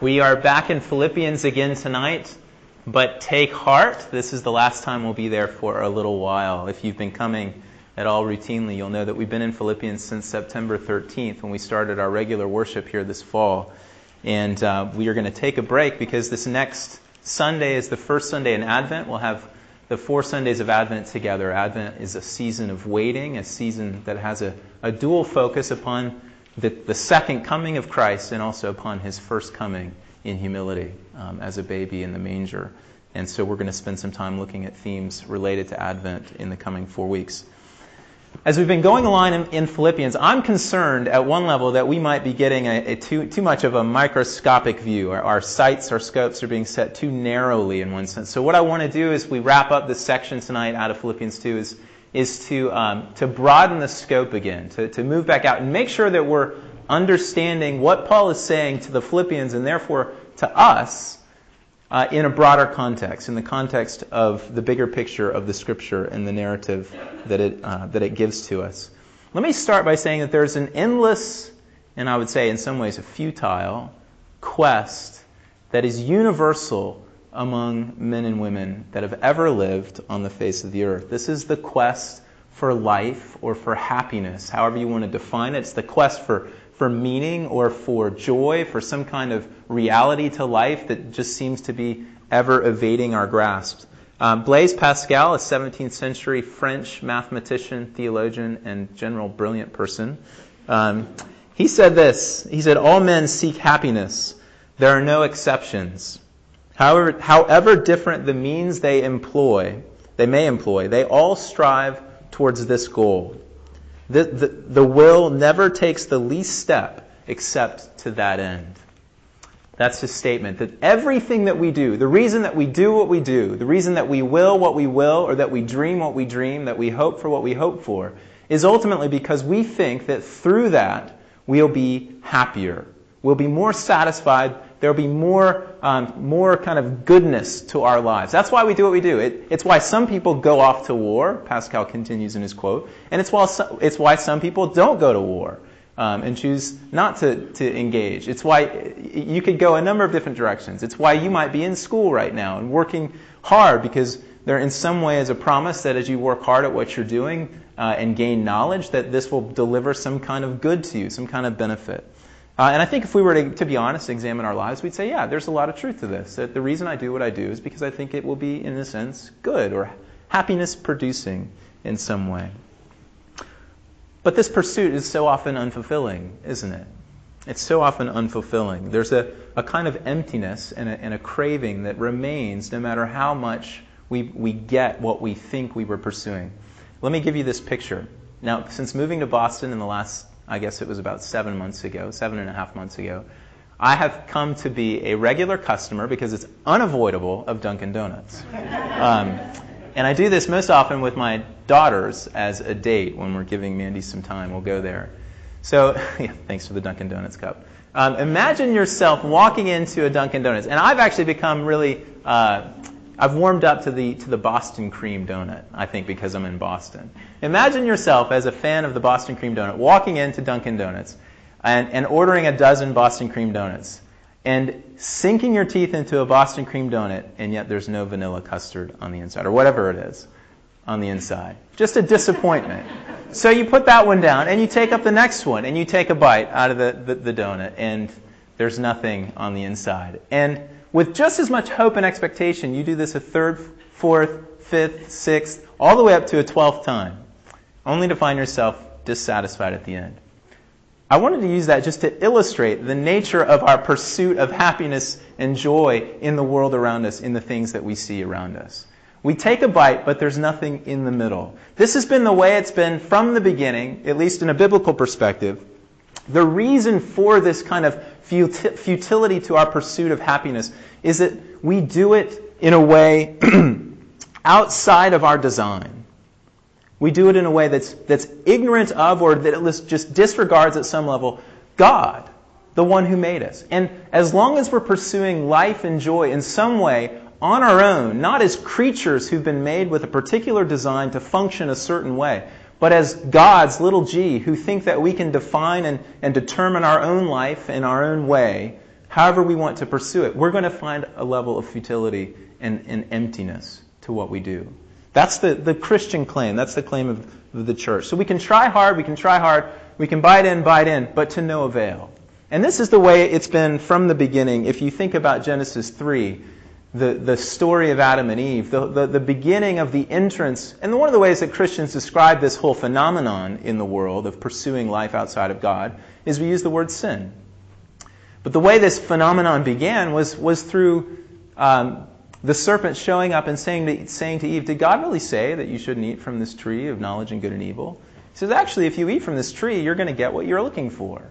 We are back in Philippians again tonight, but take heart. This is the last time we'll be there for a little while. If you've been coming at all routinely, you'll know that we've been in Philippians since September 13th when we started our regular worship here this fall. And uh, we are going to take a break because this next Sunday is the first Sunday in Advent. We'll have the four Sundays of Advent together. Advent is a season of waiting, a season that has a, a dual focus upon the, the second coming of Christ and also upon his first coming in humility um, as a baby in the manger. And so we're going to spend some time looking at themes related to Advent in the coming four weeks. As we've been going along in, in Philippians, I'm concerned at one level that we might be getting a, a too, too much of a microscopic view. Our, our sights, our scopes are being set too narrowly in one sense. So what I want to do is we wrap up this section tonight out of Philippians 2 is is to, um, to broaden the scope again, to, to move back out and make sure that we're understanding what Paul is saying to the Philippians and therefore to us uh, in a broader context, in the context of the bigger picture of the scripture and the narrative that it, uh, that it gives to us. Let me start by saying that there's an endless, and I would say in some ways a futile, quest that is universal among men and women that have ever lived on the face of the earth. This is the quest for life or for happiness, however you want to define it. It's the quest for, for meaning or for joy, for some kind of reality to life that just seems to be ever evading our grasp. Um, Blaise Pascal, a 17th century French mathematician, theologian, and general brilliant person, um, he said this. He said, All men seek happiness. There are no exceptions. However, however different the means they employ, they may employ, they all strive towards this goal. The, the, the will never takes the least step except to that end. That's his statement that everything that we do, the reason that we do what we do, the reason that we will what we will, or that we dream what we dream, that we hope for what we hope for, is ultimately because we think that through that we'll be happier. We'll be more satisfied there'll be more, um, more kind of goodness to our lives. That's why we do what we do. It, it's why some people go off to war, Pascal continues in his quote, and it's why, some, it's why some people don't go to war um, and choose not to, to engage. It's why you could go a number of different directions. It's why you might be in school right now and working hard because there in some way is a promise that as you work hard at what you're doing uh, and gain knowledge, that this will deliver some kind of good to you, some kind of benefit. Uh, and I think if we were to, to be honest, examine our lives, we'd say, yeah, there's a lot of truth to this. That the reason I do what I do is because I think it will be, in a sense, good or happiness producing in some way. But this pursuit is so often unfulfilling, isn't it? It's so often unfulfilling. There's a, a kind of emptiness and a, and a craving that remains no matter how much we, we get what we think we were pursuing. Let me give you this picture. Now, since moving to Boston in the last I guess it was about seven months ago, seven and a half months ago, I have come to be a regular customer because it's unavoidable of Dunkin' Donuts. Um, and I do this most often with my daughters as a date when we're giving Mandy some time. We'll go there. So, yeah, thanks for the Dunkin' Donuts cup. Um, imagine yourself walking into a Dunkin' Donuts, and I've actually become really uh, I've warmed up to the, to the Boston cream donut, I think, because I'm in Boston. Imagine yourself as a fan of the Boston cream donut walking into Dunkin' Donuts and, and ordering a dozen Boston cream donuts and sinking your teeth into a Boston cream donut, and yet there's no vanilla custard on the inside, or whatever it is on the inside. Just a disappointment. so you put that one down, and you take up the next one, and you take a bite out of the, the, the donut, and there's nothing on the inside. And with just as much hope and expectation, you do this a third, fourth, fifth, sixth, all the way up to a twelfth time, only to find yourself dissatisfied at the end. I wanted to use that just to illustrate the nature of our pursuit of happiness and joy in the world around us, in the things that we see around us. We take a bite, but there's nothing in the middle. This has been the way it's been from the beginning, at least in a biblical perspective. The reason for this kind of futility to our pursuit of happiness is that we do it in a way outside of our design. We do it in a way that's, that's ignorant of or that just disregards at some level God, the one who made us. And as long as we're pursuing life and joy in some way on our own, not as creatures who've been made with a particular design to function a certain way, but as gods, little g, who think that we can define and, and determine our own life in our own way, however we want to pursue it, we're going to find a level of futility and, and emptiness to what we do. That's the, the Christian claim. That's the claim of, of the church. So we can try hard, we can try hard, we can bite in, bite in, but to no avail. And this is the way it's been from the beginning. If you think about Genesis 3, the, the story of Adam and Eve, the, the, the, beginning of the entrance, and one of the ways that Christians describe this whole phenomenon in the world of pursuing life outside of God is we use the word sin. But the way this phenomenon began was, was through um, the serpent showing up and saying to, saying to Eve, Did God really say that you shouldn't eat from this tree of knowledge and good and evil? He says, Actually, if you eat from this tree, you're going to get what you're looking for.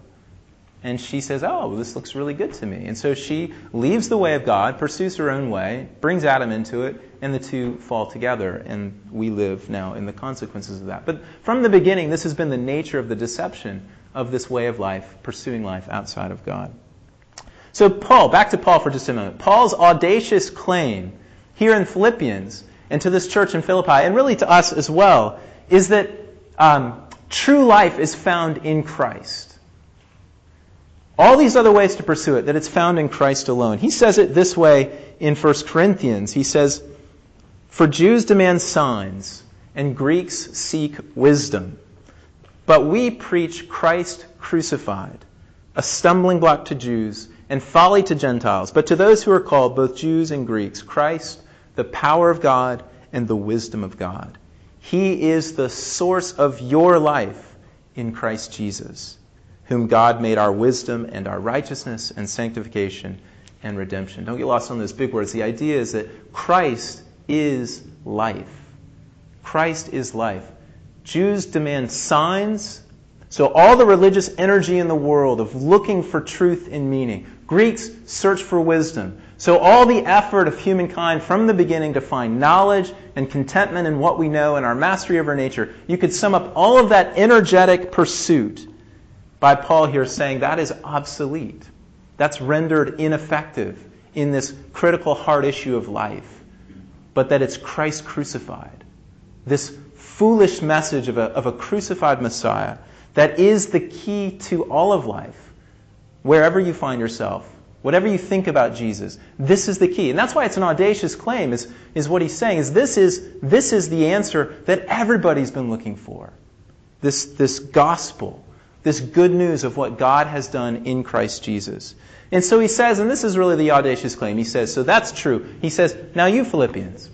And she says, Oh, this looks really good to me. And so she leaves the way of God, pursues her own way, brings Adam into it, and the two fall together. And we live now in the consequences of that. But from the beginning, this has been the nature of the deception of this way of life, pursuing life outside of God. So, Paul, back to Paul for just a moment. Paul's audacious claim here in Philippians and to this church in Philippi, and really to us as well, is that um, true life is found in Christ all these other ways to pursue it, that it's found in Christ alone. He says it this way in 1 Corinthians. He says, For Jews demand signs, and Greeks seek wisdom. But we preach Christ crucified, a stumbling block to Jews and folly to Gentiles. But to those who are called, both Jews and Greeks, Christ, the power of God and the wisdom of God. He is the source of your life in Christ Jesus whom God made our wisdom and our righteousness and sanctification and redemption. Don't get lost on those big words. The idea is that Christ is life. Christ is life. Jews demand signs. So all the religious energy in the world of looking for truth and meaning. Greeks search for wisdom. So all the effort of humankind from the beginning to find knowledge and contentment in what we know and our mastery of our nature, you could sum up all of that energetic pursuit by Paul here saying that is obsolete. That's rendered ineffective in this critical hard issue of life. But that it's Christ crucified. This foolish message of a, of a crucified Messiah that is the key to all of life. Wherever you find yourself, whatever you think about Jesus, this is the key. And that's why it's an audacious claim, is, is what he's saying, is this is this is the answer that everybody's been looking for. This, this gospel this good news of what God has done in Christ Jesus. And so he says, and this is really the audacious claim, he says, so that's true. He says, now you Philippians,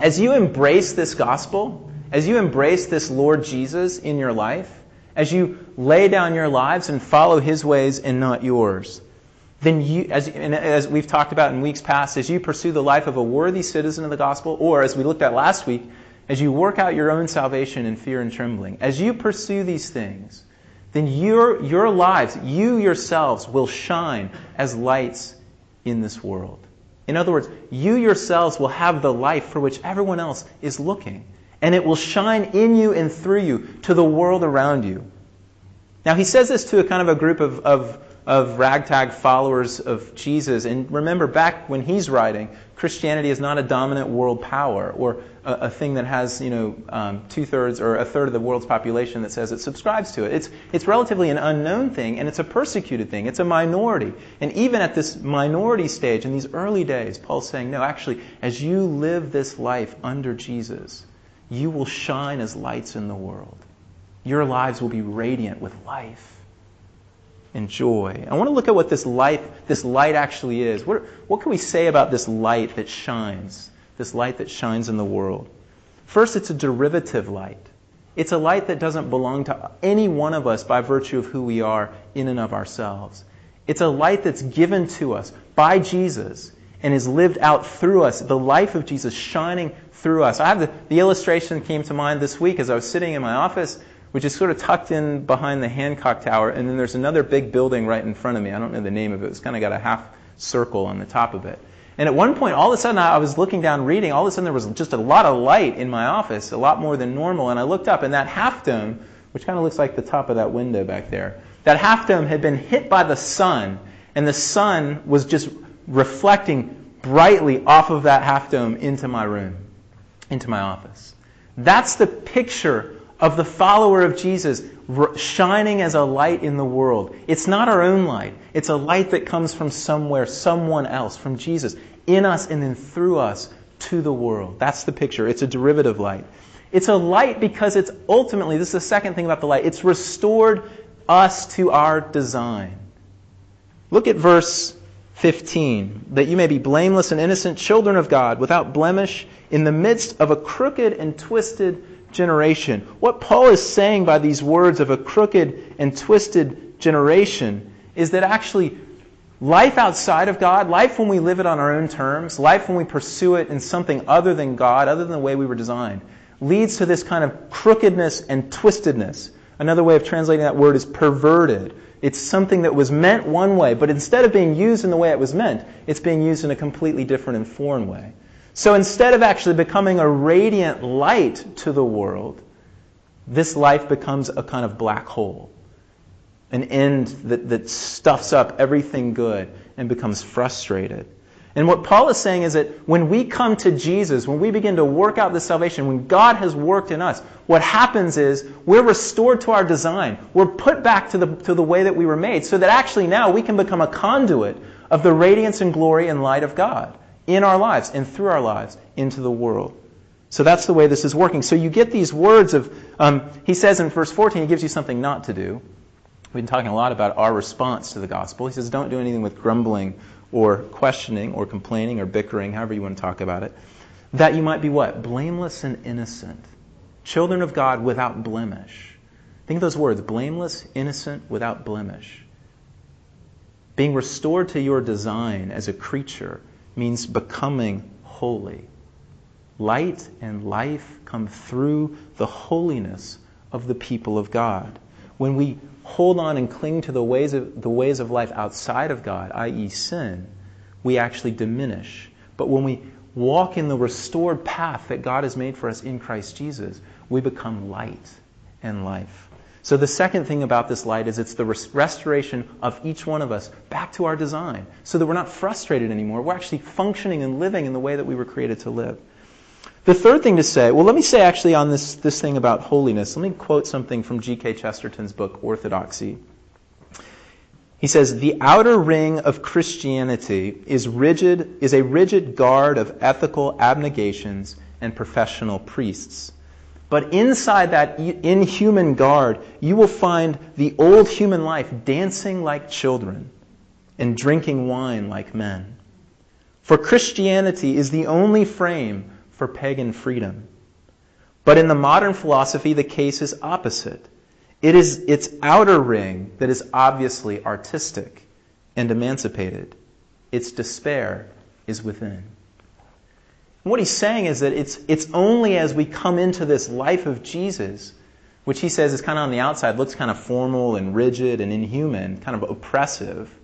as you embrace this gospel, as you embrace this Lord Jesus in your life, as you lay down your lives and follow his ways and not yours, then you, as, as we've talked about in weeks past, as you pursue the life of a worthy citizen of the gospel, or as we looked at last week, as you work out your own salvation in fear and trembling, as you pursue these things, then your, your lives, you yourselves, will shine as lights in this world. In other words, you yourselves will have the life for which everyone else is looking. And it will shine in you and through you to the world around you. Now, he says this to a kind of a group of, of, of ragtag followers of Jesus. And remember, back when he's writing, Christianity is not a dominant world power or a, a thing that has, you know, um, two thirds or a third of the world's population that says it subscribes to it. It's, it's relatively an unknown thing and it's a persecuted thing. It's a minority. And even at this minority stage, in these early days, Paul's saying, no, actually, as you live this life under Jesus, you will shine as lights in the world. Your lives will be radiant with life and joy. I want to look at what this light, this light actually is. What, what can we say about this light that shines? This light that shines in the world. First, it's a derivative light. It's a light that doesn't belong to any one of us by virtue of who we are in and of ourselves. It's a light that's given to us by Jesus and is lived out through us. The life of Jesus shining through us. I have the, the illustration came to mind this week as I was sitting in my office which is sort of tucked in behind the Hancock Tower, and then there's another big building right in front of me. I don't know the name of it. It's kind of got a half circle on the top of it. And at one point, all of a sudden, I was looking down reading. All of a sudden, there was just a lot of light in my office, a lot more than normal. And I looked up, and that half dome, which kind of looks like the top of that window back there, that half dome had been hit by the sun, and the sun was just reflecting brightly off of that half dome into my room, into my office. That's the picture of the follower of Jesus shining as a light in the world. It's not our own light. It's a light that comes from somewhere, someone else, from Jesus, in us and then through us to the world. That's the picture. It's a derivative light. It's a light because it's ultimately, this is the second thing about the light, it's restored us to our design. Look at verse 15. That you may be blameless and innocent children of God, without blemish, in the midst of a crooked and twisted generation. What Paul is saying by these words of a crooked and twisted generation is that actually life outside of God, life when we live it on our own terms, life when we pursue it in something other than God, other than the way we were designed, leads to this kind of crookedness and twistedness. Another way of translating that word is perverted. It's something that was meant one way, but instead of being used in the way it was meant, it's being used in a completely different and foreign way. So instead of actually becoming a radiant light to the world, this life becomes a kind of black hole, an end that, that stuffs up everything good and becomes frustrated. And what Paul is saying is that when we come to Jesus, when we begin to work out this salvation, when God has worked in us, what happens is we're restored to our design. We're put back to the, to the way that we were made so that actually now we can become a conduit of the radiance and glory and light of God in our lives and through our lives into the world. So that's the way this is working. So you get these words of, um, he says in verse 14, he gives you something not to do. We've been talking a lot about our response to the gospel. He says, don't do anything with grumbling or questioning or complaining or bickering, however you want to talk about it. That you might be what? Blameless and innocent. Children of God without blemish. Think of those words blameless, innocent, without blemish. Being restored to your design as a creature means becoming holy. Light and life come through the holiness of the people of God. When we hold on and cling to the ways of, the ways of life outside of God, i.e., sin, we actually diminish. But when we walk in the restored path that God has made for us in Christ Jesus, we become light and life. So the second thing about this light is it's the restoration of each one of us back to our design so that we're not frustrated anymore. We're actually functioning and living in the way that we were created to live. The third thing to say, well, let me say actually on this, this thing about holiness, let me quote something from G.K. Chesterton's book, Orthodoxy. He says, The outer ring of Christianity is rigid, is a rigid guard of ethical abnegations and professional priests. But inside that inhuman guard, you will find the old human life dancing like children and drinking wine like men. For Christianity is the only frame for pagan freedom. But in the modern philosophy, the case is opposite. It is its outer ring that is obviously artistic and emancipated. Its despair is within. And what he's saying is that it's, it's only as we come into this life of Jesus, which he says is kind of on the outside, looks kind of formal and rigid and inhuman, kind of oppressive.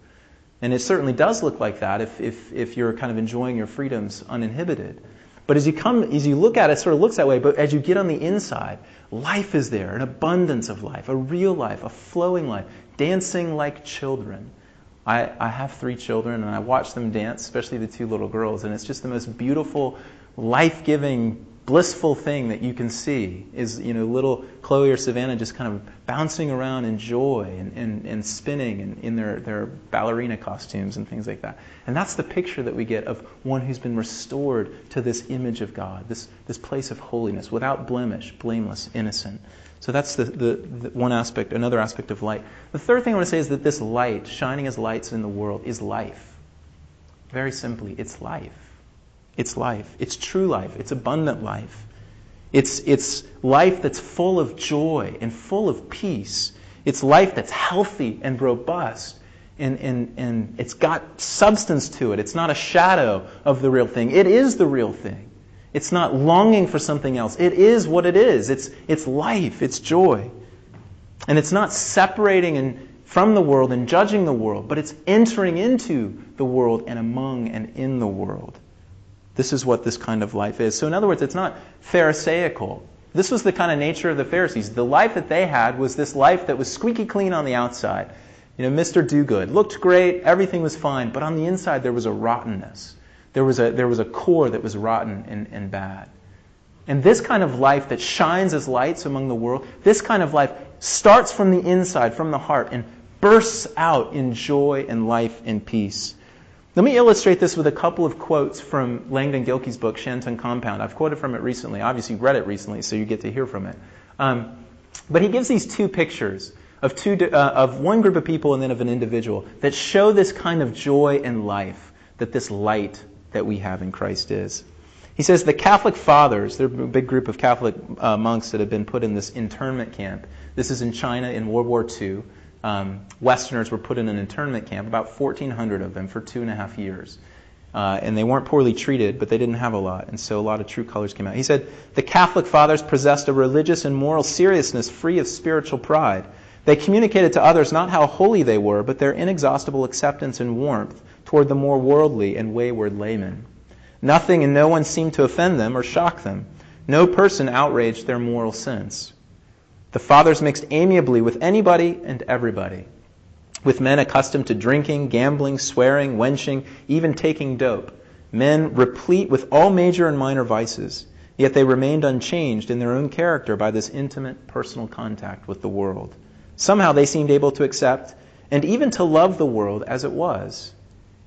And it certainly does look like that if, if, if you're kind of enjoying your freedoms uninhibited. But as you come, as you look at it, it sort of looks that way. But as you get on the inside, life is there, an abundance of life, a real life, a flowing life, dancing like children. I, I have three children and I watch them dance, especially the two little girls, and it's just the most beautiful, life giving, blissful thing that you can see is, you know, little Chloe or Savannah just kind of bouncing around in joy and, and, and spinning in, in their, their ballerina costumes and things like that. And that's the picture that we get of one who's been restored to this image of God, this, this place of holiness, without blemish, blameless, innocent. So that's the, the, the, one aspect, another aspect of light. The third thing I want to say is that this light, shining as lights in the world, is life. Very simply, it's life. It's life. It's true life. It's abundant life. It's, it's life that's full of joy and full of peace. It's life that's healthy and robust. And, and, and it's got substance to it. It's not a shadow of the real thing. It is the real thing. It's not longing for something else. It is what it is. It's, it's life. It's joy. And it's not separating and, from the world and judging the world, but it's entering into the world and among and in the world. This is what this kind of life is. So, in other words, it's not Pharisaical. This was the kind of nature of the Pharisees. The life that they had was this life that was squeaky clean on the outside. You know, Mr. Do Good. Looked great, everything was fine, but on the inside there was a rottenness. There was a, there was a core that was rotten and, and bad. And this kind of life that shines as lights among the world, this kind of life starts from the inside, from the heart, and bursts out in joy and life and peace. Let me illustrate this with a couple of quotes from Langdon Gilkey's book, Shantung Compound. I've quoted from it recently. Obviously, you read it recently, so you get to hear from it. Um, but he gives these two pictures of, two, uh, of one group of people and then of an individual that show this kind of joy and life that this light that we have in Christ is. He says the Catholic fathers, they're a big group of Catholic uh, monks that have been put in this internment camp. This is in China in World War II. Um, Westerners were put in an internment camp, about 1,400 of them, for two and a half years. Uh, and they weren't poorly treated, but they didn't have a lot, and so a lot of true colors came out. He said the Catholic fathers possessed a religious and moral seriousness free of spiritual pride. They communicated to others not how holy they were, but their inexhaustible acceptance and warmth toward the more worldly and wayward laymen. Nothing and no one seemed to offend them or shock them. No person outraged their moral sense. The fathers mixed amiably with anybody and everybody, with men accustomed to drinking, gambling, swearing, wenching, even taking dope, men replete with all major and minor vices, yet they remained unchanged in their own character by this intimate personal contact with the world. Somehow they seemed able to accept and even to love the world as it was.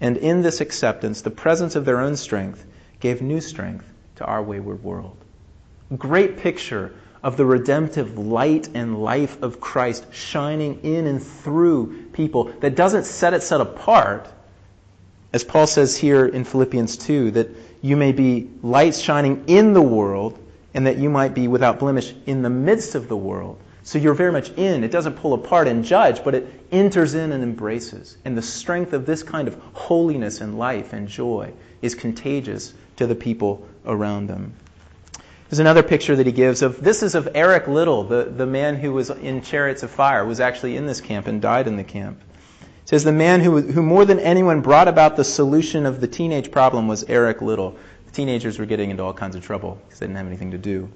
And in this acceptance, the presence of their own strength gave new strength to our wayward world. Great picture of the redemptive light and life of Christ shining in and through people that doesn't set itself apart, as Paul says here in Philippians 2, that you may be lights shining in the world and that you might be without blemish in the midst of the world. So you're very much in. It doesn't pull apart and judge, but it enters in and embraces. And the strength of this kind of holiness and life and joy is contagious to the people around them. There's another picture that he gives of this is of Eric Liddell, the, the man who was in Chariots of Fire, was actually in this camp and died in the camp. It says the man who, who more than anyone brought about the solution of the teenage problem was Eric Liddell. The teenagers were getting into all kinds of trouble because they didn't have anything to do.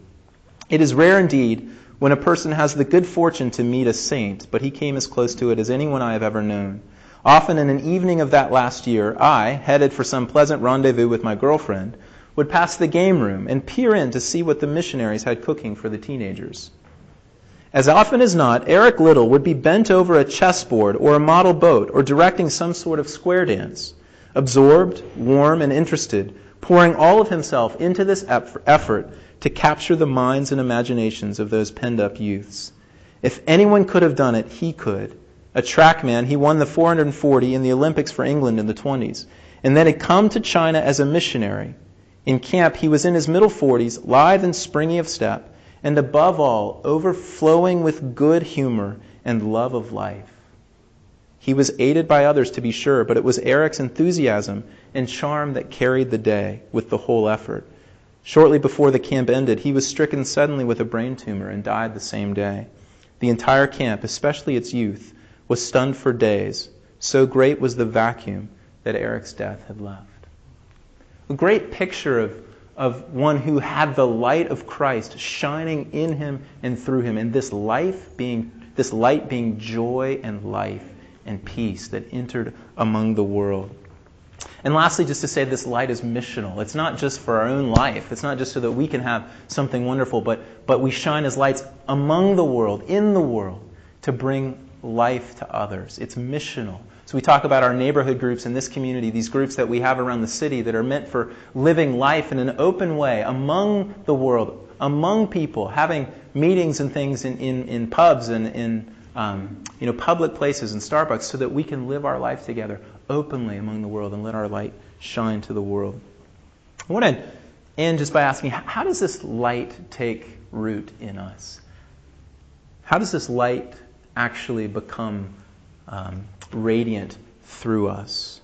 It is rare indeed when a person has the good fortune to meet a saint, but he came as close to it as anyone I have ever known. Often in an evening of that last year, I, headed for some pleasant rendezvous with my girlfriend, would pass the game room and peer in to see what the missionaries had cooking for the teenagers. As often as not, Eric Liddell would be bent over a chessboard or a model boat or directing some sort of square dance, absorbed, warm, and interested, pouring all of himself into this effort to capture the minds and imaginations of those penned up youths. If anyone could have done it, he could. A trackman, he won the 440 in the Olympics for England in the 20s, and then had come to China as a missionary. In camp, he was in his middle 40s, lithe and springy of step, and above all, overflowing with good humor and love of life. He was aided by others, to be sure, but it was Eric's enthusiasm and charm that carried the day with the whole effort. Shortly before the camp ended, he was stricken suddenly with a brain tumor and died the same day. The entire camp, especially its youth, was stunned for days. So great was the vacuum that Eric's death had left. A great picture of, of one who had the light of Christ shining in him and through him, and this life being this light being joy and life and peace that entered among the world. And lastly, just to say this light is missional. It's not just for our own life. It's not just so that we can have something wonderful, but, but we shine as lights among the world, in the world, to bring life to others. It's missional. So we talk about our neighborhood groups in this community, these groups that we have around the city that are meant for living life in an open way among the world, among people, having meetings and things in, in, in pubs and in um, you know, public places and Starbucks so that we can live our life together openly among the world and let our light shine to the world. I want to end just by asking how does this light take root in us? How does this light actually become um, radiant through us?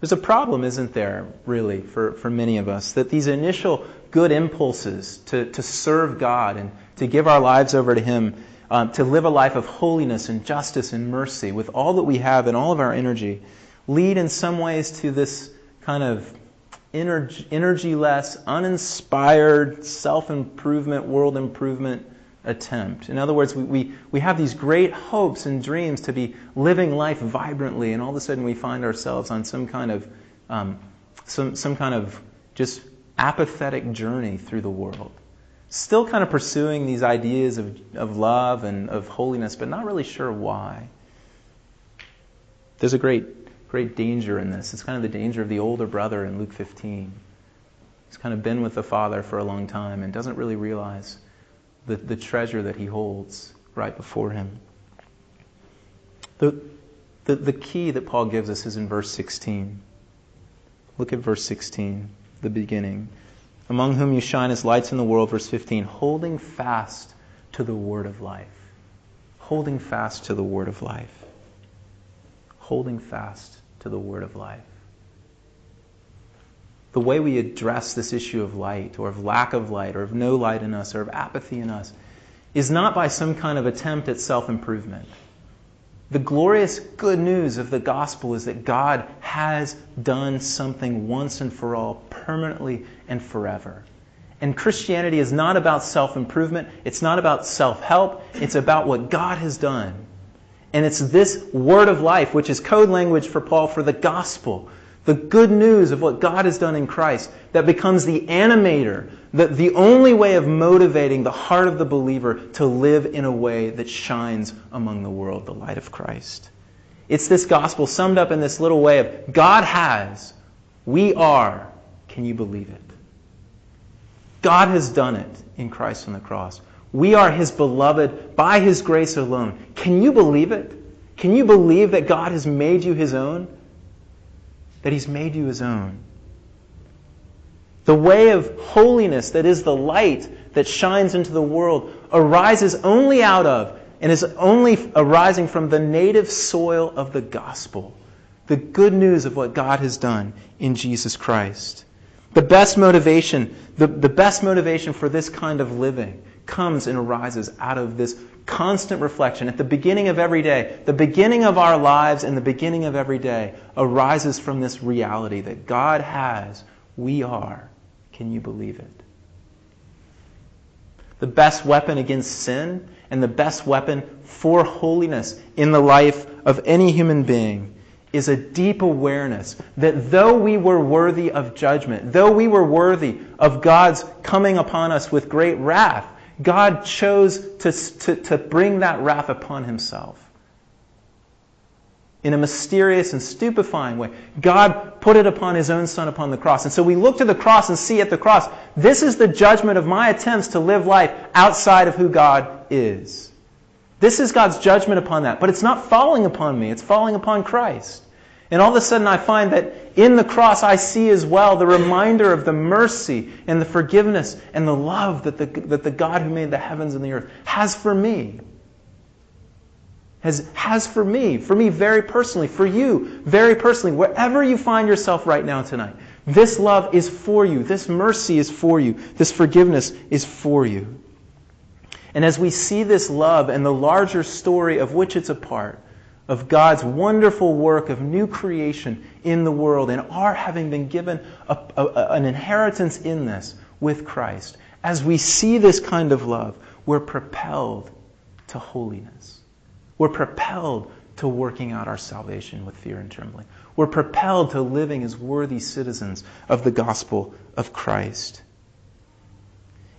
There's a problem, isn't there, really, for, for many of us, that these initial good impulses to, to serve God and to give our lives over to Him, um, to live a life of holiness and justice and mercy with all that we have and all of our energy, lead in some ways to this kind of energy less, uninspired, self improvement, world improvement attempt. In other words, we, we, we have these great hopes and dreams to be living life vibrantly, and all of a sudden we find ourselves on some kind of, um, some, some kind of just apathetic journey through the world. still kind of pursuing these ideas of, of love and of holiness, but not really sure why. There's a great, great danger in this. It's kind of the danger of the older brother in Luke 15. He's kind of been with the father for a long time and doesn't really realize the, the treasure that he holds right before him. The, the, the key that Paul gives us is in verse 16. Look at verse 16, the beginning among whom you shine as lights in the world, verse 15, holding fast to the word of life. Holding fast to the word of life. Holding fast to the word of life. The way we address this issue of light, or of lack of light, or of no light in us, or of apathy in us, is not by some kind of attempt at self improvement. The glorious good news of the gospel is that God has done something once and for all, permanently and forever. And Christianity is not about self improvement, it's not about self help, it's about what God has done. And it's this word of life, which is code language for Paul for the gospel, the good news of what God has done in Christ, that becomes the animator, the, the only way of motivating the heart of the believer to live in a way that shines among the world, the light of Christ. It's this gospel summed up in this little way of God has, we are. Can you believe it? God has done it in Christ on the cross. We are His beloved by His grace alone. Can you believe it? Can you believe that God has made you His own? That He's made you His own. The way of holiness that is the light that shines into the world arises only out of and is only arising from the native soil of the gospel. The good news of what God has done in Jesus Christ. The best motivation, the, the best motivation for this kind of living comes and arises out of this constant reflection at the beginning of every day. The beginning of our lives and the beginning of every day arises from this reality that God has, we are. Can you believe it? The best weapon against sin and the best weapon for holiness in the life of any human being is a deep awareness that though we were worthy of judgment, though we were worthy of God's coming upon us with great wrath, God chose to, to, to bring that wrath upon himself. In a mysterious and stupefying way. God put it upon his own son upon the cross. And so we look to the cross and see at the cross, this is the judgment of my attempts to live life outside of who God is. This is God's judgment upon that. But it's not falling upon me, it's falling upon Christ. And all of a sudden, I find that in the cross, I see as well the reminder of the mercy and the forgiveness and the love that the, that the God who made the heavens and the earth has for me. Has, has for me, for me very personally, for you very personally, wherever you find yourself right now tonight. This love is for you. This mercy is for you. This forgiveness is for you. And as we see this love and the larger story of which it's a part, of God's wonderful work of new creation in the world and our having been given a, a, an inheritance in this with Christ. As we see this kind of love, we're propelled to holiness. We're propelled to working out our salvation with fear and trembling. We're propelled to living as worthy citizens of the gospel of Christ.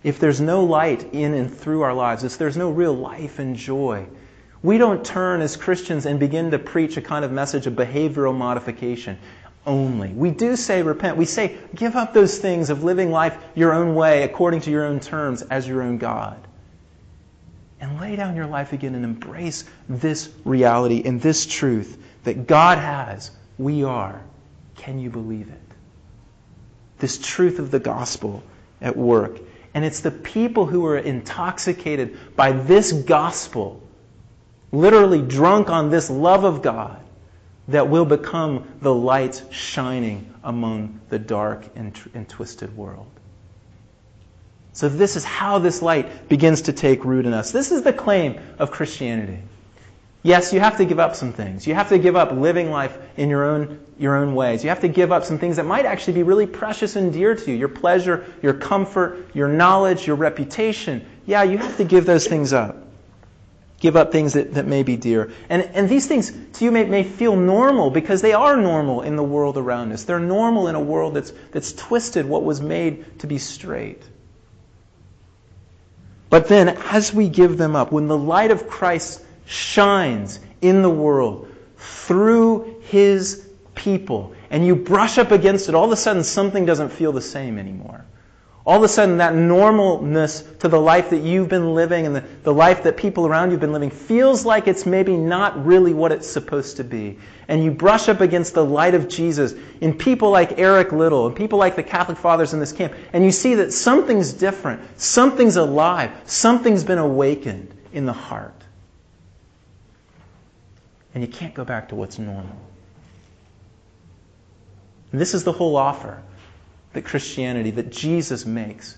If there's no light in and through our lives, if there's no real life and joy, we don't turn as Christians and begin to preach a kind of message of behavioral modification only. We do say repent. We say give up those things of living life your own way according to your own terms as your own God. And lay down your life again and embrace this reality and this truth that God has, we are. Can you believe it? This truth of the gospel at work. And it's the people who are intoxicated by this gospel literally drunk on this love of God, that will become the light shining among the dark and, and twisted world. So, this is how this light begins to take root in us. This is the claim of Christianity. Yes, you have to give up some things. You have to give up living life in your own, your own ways. You have to give up some things that might actually be really precious and dear to you your pleasure, your comfort, your knowledge, your reputation. Yeah, you have to give those things up give up things that, that may be dear. And, and these things to you may, may feel normal because they are normal in the world around us. They're normal in a world that's, that's twisted what was made to be straight. But then, as we give them up, when the light of Christ shines in the world through his people, and you brush up against it, all of a sudden something doesn't feel the same anymore. All of a sudden, that normalness to the life that you've been living and the, the life that people around you have been living feels like it's maybe not really what it's supposed to be. And you brush up against the light of Jesus in people like Eric Liddell and people like the Catholic Fathers in this camp, and you see that something's different, something's alive, something's been awakened in the heart. And you can't go back to what's normal. And this is the whole offer that Christianity, that Jesus makes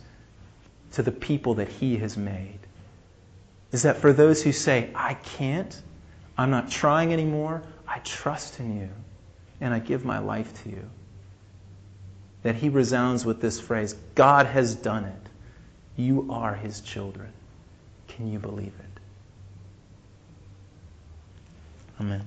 to the people that he has made. Is that for those who say, I can't, I'm not trying anymore, I trust in you, and I give my life to you. That he resounds with this phrase God has done it. You are his children. Can you believe it? Amen.